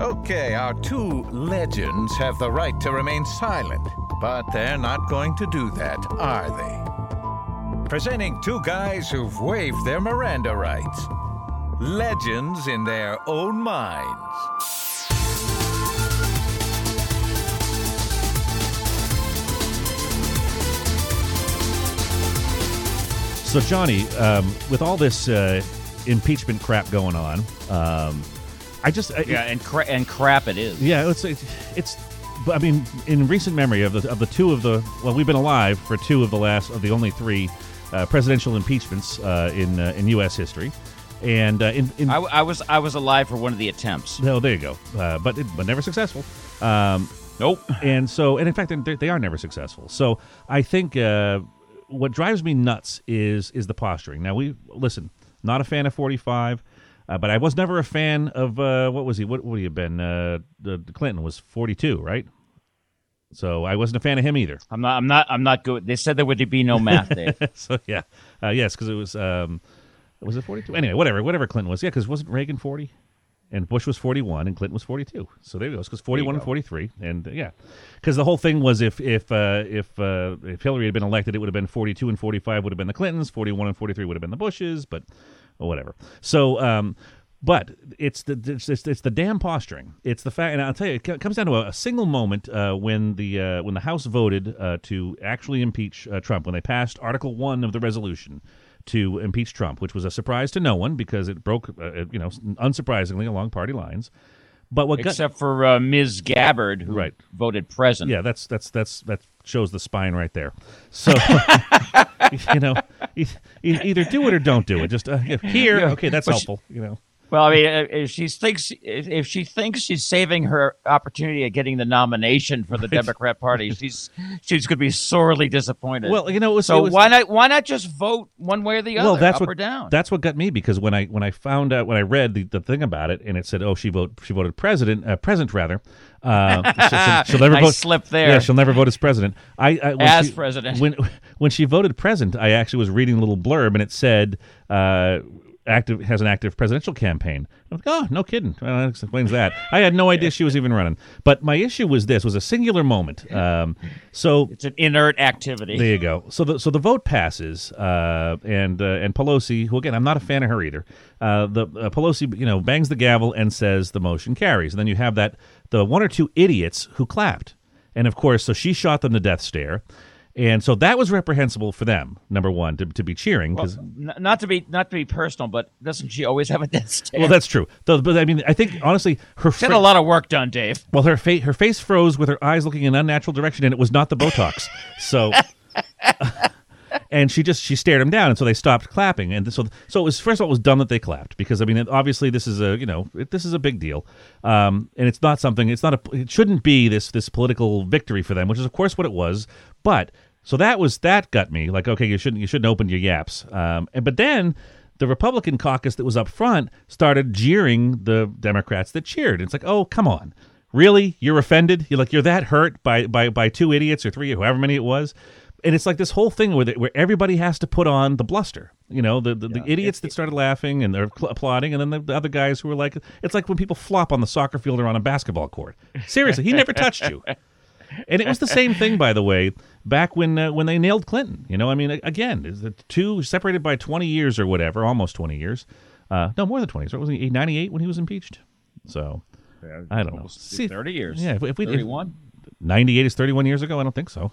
Okay, our two legends have the right to remain silent, but they're not going to do that, are they? Presenting two guys who've waived their Miranda rights. Legends in their own minds. So, Johnny, um, with all this uh, impeachment crap going on, um, I just I, Yeah, and cra- and crap it is. yeah, it's it's. it's I mean, in recent memory of the of the two of the well, we've been alive for two of the last of the only three uh, presidential impeachments uh, in uh, in U.S. history, and uh, in, in I, w- I was I was alive for one of the attempts. no, there you go, uh, but it, but never successful. Um, Nope. and so and in fact they they are never successful so i think uh, what drives me nuts is is the posturing now we listen not a fan of 45 uh, but i was never a fan of uh, what was he what would he have been uh, the, the clinton was 42 right so i wasn't a fan of him either I'm not I'm not I'm not good. They said there would be no math, there. so yeah uh, yes because it was um, was it 42 anyway whatever whatever clinton was yeah because wasn't reagan 40 and Bush was 41 and Clinton was 42. So there it goes. Because 41 and 43, and uh, yeah, because the whole thing was if if uh, if uh, if Hillary had been elected, it would have been 42 and 45 would have been the Clintons, 41 and 43 would have been the Bushes, but whatever. So. Um, but it's the it's, it's, it's the damn posturing. It's the fact, and I'll tell you, it comes down to a, a single moment uh, when the uh, when the House voted uh, to actually impeach uh, Trump when they passed Article One of the resolution to impeach Trump, which was a surprise to no one because it broke, uh, you know, unsurprisingly along party lines. But what got, Except for uh, Ms. Gabbard, who Right. voted present. yeah, that's that's that's that shows the spine right there. So you know, either do it or don't do it. Just uh, here, okay, that's she- helpful. You know, Well, I mean, if she thinks if she thinks she's saving her opportunity of getting the nomination for the Democrat Party, she's she's going to be sorely disappointed. well, you know, it was, so was, why not why not just vote one way or the other, well, that's up what or down? that's what got me because when I when I found out when I read the, the thing about it and it said, oh, she vote she voted president uh, present rather. Uh, she, will never vote. slip there. Yeah, she'll never vote as president. I, I when As she- president. when when she voted president, I actually was reading a little blurb and it said. Uh, Active has an active presidential campaign. I'm like, oh, no kidding. Well, that explains that. I had no idea she was even running. But my issue was this: was a singular moment. Um, so it's an inert activity. there you go. So the so the vote passes, uh, and uh, and Pelosi, who again I'm not a fan of her either. Uh, the uh, Pelosi, you know, bangs the gavel and says the motion carries. And then you have that the one or two idiots who clapped, and of course, so she shot them the death stare, and so that was reprehensible for them. Number one, to, to be cheering Well, because. n- not to be not to be personal, but doesn't she always have a death stare? Well, that's true. Though, but I mean, I think honestly, her she had a lot of work done, Dave. well, her face her face froze with her eyes looking in an unnatural direction, and it was not the Botox. So, and she just she stared him down, and so they stopped clapping. And so, so it was first of all, it was dumb that they clapped because I mean, obviously, this is a you know it, this is a big deal, um, and it's not something. It's not a. It shouldn't be this this political victory for them, which is of course what it was. But so that was that got me like okay, you shouldn't you shouldn't open your yaps. Um, and but then the Republican caucus that was up front started jeering the Democrats that cheered. It's like, oh, come on. Really? You're offended? You're like you're that hurt by by by two idiots or three or however many it was? And it's like this whole thing where, the, where everybody has to put on the bluster. You know, the the, the idiots that started laughing and they're cl- applauding, and then the, the other guys who were like, it's like when people flop on the soccer field or on a basketball court. Seriously, he never touched you. And it was the same thing, by the way, back when uh, when they nailed Clinton. You know, I mean, again, is the two separated by twenty years or whatever, almost twenty years. Uh, no, more than twenty years. Right? Wasn't he ninety eight when he was impeached? So I don't know. See, thirty years. Yeah, if, if we thirty-one. ninety eight is thirty one years ago, I don't think so.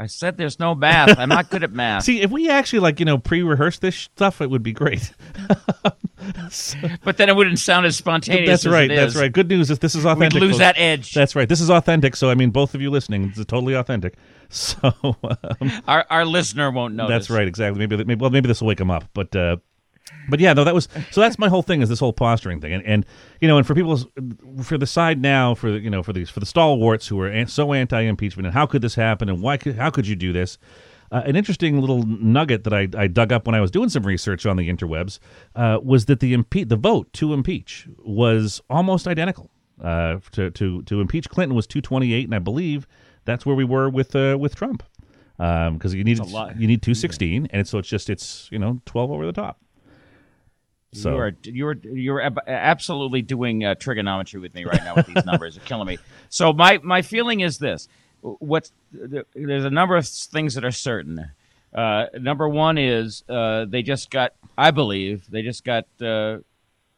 I said there's no math. I'm not good at math. See, if we actually like you know pre-rehearse this stuff, it would be great. but then it wouldn't sound as spontaneous. that's right. That's right. Good news is this is authentic. We'd lose folks. that edge. That's right. This is authentic. So I mean, both of you listening, it's totally authentic. So um, our our listener won't know. that's right. Exactly. Maybe, maybe well, maybe this will wake them up. But uh, but yeah, no, that was so. That's my whole thing is this whole posturing thing, and and you know, and for people for the side now for you know for these for the stalwarts who are so anti-impeachment, and how could this happen, and why could how could you do this? Uh, an interesting little nugget that I, I dug up when I was doing some research on the interwebs uh, was that the impe- the vote to impeach was almost identical. Uh, to to to impeach Clinton was 228, and I believe that's where we were with uh, with Trump because you need you need 216, and so it's just it's you know 12 over the top. So You are you are you're absolutely doing uh, trigonometry with me right now with these numbers. You're killing me. So my my feeling is this: what's there's a number of things that are certain. Uh, number one is uh, they just got, I believe, they just got uh,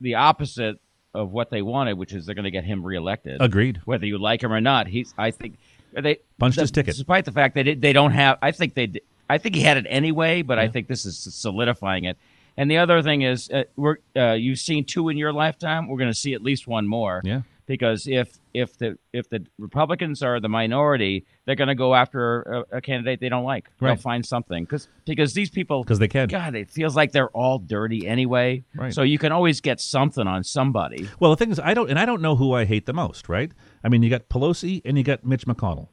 the opposite of what they wanted, which is they're going to get him reelected. agreed. Whether you like him or not, he's. I think they Punched the- his ticket. Despite the fact that it, they don't have, I think they. I think he had it anyway, but I think this is solidifying it. And the other thing is, uh, we're uh, you've seen two in your lifetime. We're going to see at least one more. Yeah. Because if if the if the Republicans are the minority, they're going to go after a, a candidate they don't like. Right. They'll find something because because these people because they can. God, it feels like they're all dirty anyway. Right. So you can always get something on somebody. Well, the thing is, I don't, and I don't know who I hate the most, right? I mean, you got Pelosi and you got Mitch McConnell,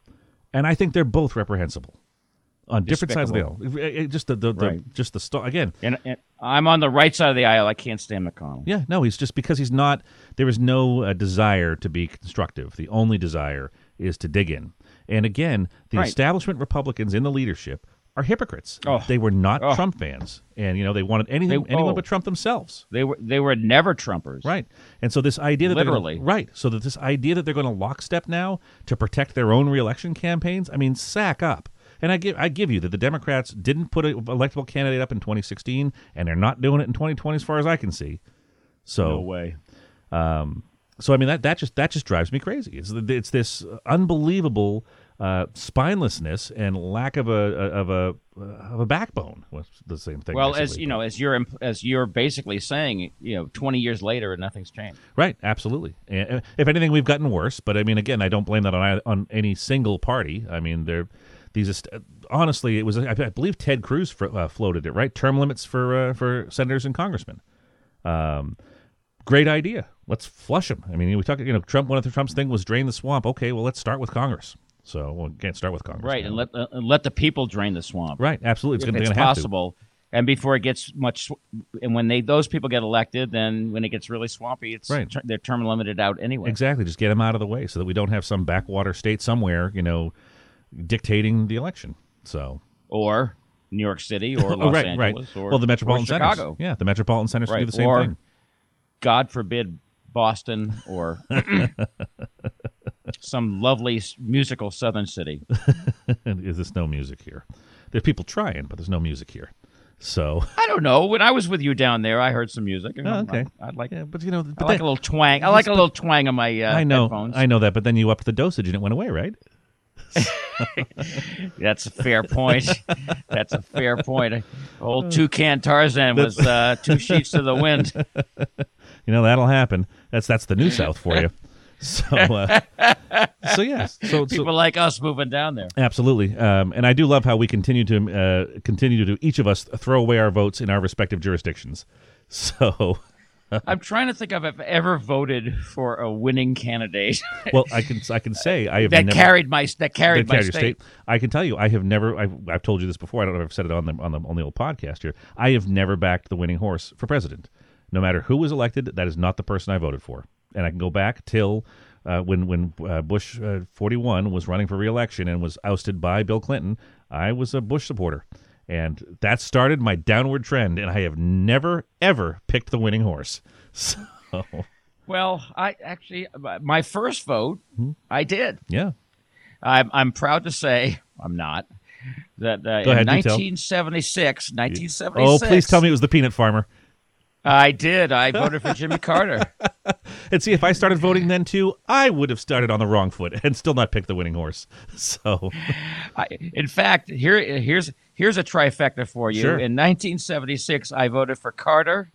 and I think they're both reprehensible on different sides of the aisle. It- it- Just the, the, the Right. just the sto- again. And, and I'm on the right side of the aisle. I can't stand McConnell. Yeah, no, he's just because he's not. There is no uh, desire to be constructive. The only desire is to dig in. And again, the Right. establishment Republicans in the leadership are hypocrites. Oh. They were not Oh. Trump fans, and you know they wanted anything, They- anyone oh. but Trump themselves. They were they were never Trumpers. Right. And so this idea that Literally. gonna, right. So that this idea that they're going to lockstep now to protect their own reelection campaigns, I mean, sack up. And I give I give you that the Democrats didn't put an electable candidate up in 2016, and they're not doing it in 2020, as far as I can see. So No way. so I mean that that just that just drives me crazy. It's it's this unbelievable uh, spinelessness and lack of a of a of a backbone. Well, it's the same thing. Well, as you know, as you're as you're basically saying, you know, 20 years later, nothing's changed. Right, absolutely. And uh, if anything, we've gotten worse. But I mean, again, I don't blame that on on any single party. I mean, they're these. est- Honestly, it was I believe Ted Cruz fr- uh, floated it. Right, term limits for uh, for senators and congressmen. Um, great idea. Let's flush them. I mean, we talk. You know, Trump. One of the Trump's thing was drain the swamp. Okay, well, let's start with Congress. So well, can't start with Congress, Right, now. and let uh, let the people drain the swamp. right, absolutely. It's if going it's to have to. possible. And before it gets much, sw- and when they those people get elected, then when it gets really swampy, it's Right. ter- they're term limited out anyway. Exactly. Just get them out of the way so that we don't have some backwater state somewhere, you know, dictating the election. So Or New York City, or Los right, Angeles, right. or well, the metropolitan or centers. Chicago. Yeah, the metropolitan centers Right. do the same or thing. God forbid, Boston, or some lovely musical Southern city. Is there's no music here? There's people trying, but there's no music here. So, I don't know. When I was with you down there, I heard some music. and Oh, okay. I, would like. yeah, but you know, I like that- a little twang. I like a little twang on my uh, I know, headphones. I know that, but then you upped the dosage and it went away, right? That's a fair point. That's a fair point. Old toucan Tarzan was uh, two sheets to the wind. You know that'll happen. That's that's the new South for you. So, uh, so yes, so, so People like us moving down there. Absolutely, um, and I do love how we continue to uh, continue to each of us throw away our votes in our respective jurisdictions. So, I'm trying to think of if I've ever voted for a winning candidate well, I can I can say I have that never, carried my that carried that my carried your state. I can tell you, I have never. I've, I've told you this before. I don't know if I've said it on the on the on the old podcast here. I have never backed the winning horse for president. No matter who was elected, that is not the person I voted for. And I can go back till uh, when when uh, Bush uh, 41 was running for reelection and was ousted by Bill Clinton. I was a Bush supporter, and that started my downward trend. And I have never ever picked the winning horse. So Well, I actually my first vote, Hmm? I did. yeah, I'm I'm proud to say I'm not. That uh, in ahead, do tell. 1976, 1976. oh please tell me it was the peanut farmer. I did. I voted for Jimmy Carter. And see, if I started voting then too, I would have started on the wrong foot and still not picked the winning horse. So, I, in fact, here here's here's a trifecta for you. Sure. In 1976, I voted for Carter,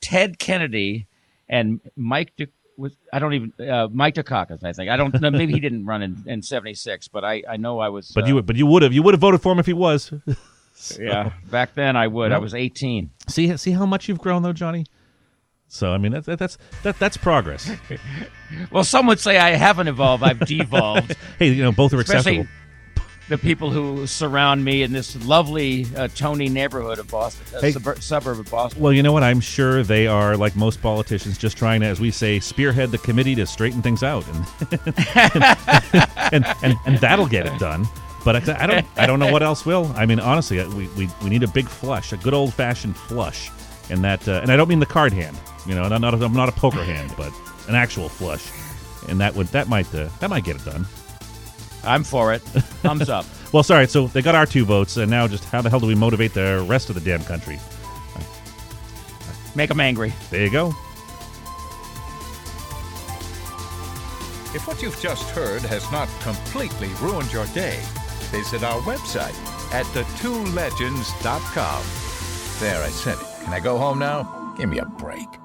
Ted Kennedy, and Mike. Du- was I don't even uh, Mike Dukakis. I think I don't know. Maybe he didn't run in, in '76, but I, I know I was. but uh, you but you would have you would have voted for him if he was. Yeah back then I would. I was 18. see see how much you've grown though, Johnny. So I mean that's that's that that's progress. Well, some would say I haven't evolved. I've devolved. hey, you know both are Especially acceptable. the people who surround me in this lovely uh, Tony neighborhood of Boston, uh, Hey. subur- suburb of Boston. Well, you know what? I'm sure they are like most politicians, just trying to, as we say, spearhead the committee to straighten things out, and and, and, and that'll get it done. But I, I don't I don't know what else will. I mean, honestly, we, we, we need a big flush, a good old fashioned flush and that uh, and I don't mean the card hand. You know, I'm not a, I'm not a poker hand, but an actual flush, and that would that might uh, that might get it done. I'm for it. Thumbs up. Well, sorry. So they got our two votes, and now just how the hell do we motivate the rest of the damn country? Make them angry. There you go. If what you've just heard has not completely ruined your day, visit our website at thetwolegends.com. There, I said it. Can I go home now? Give me a break.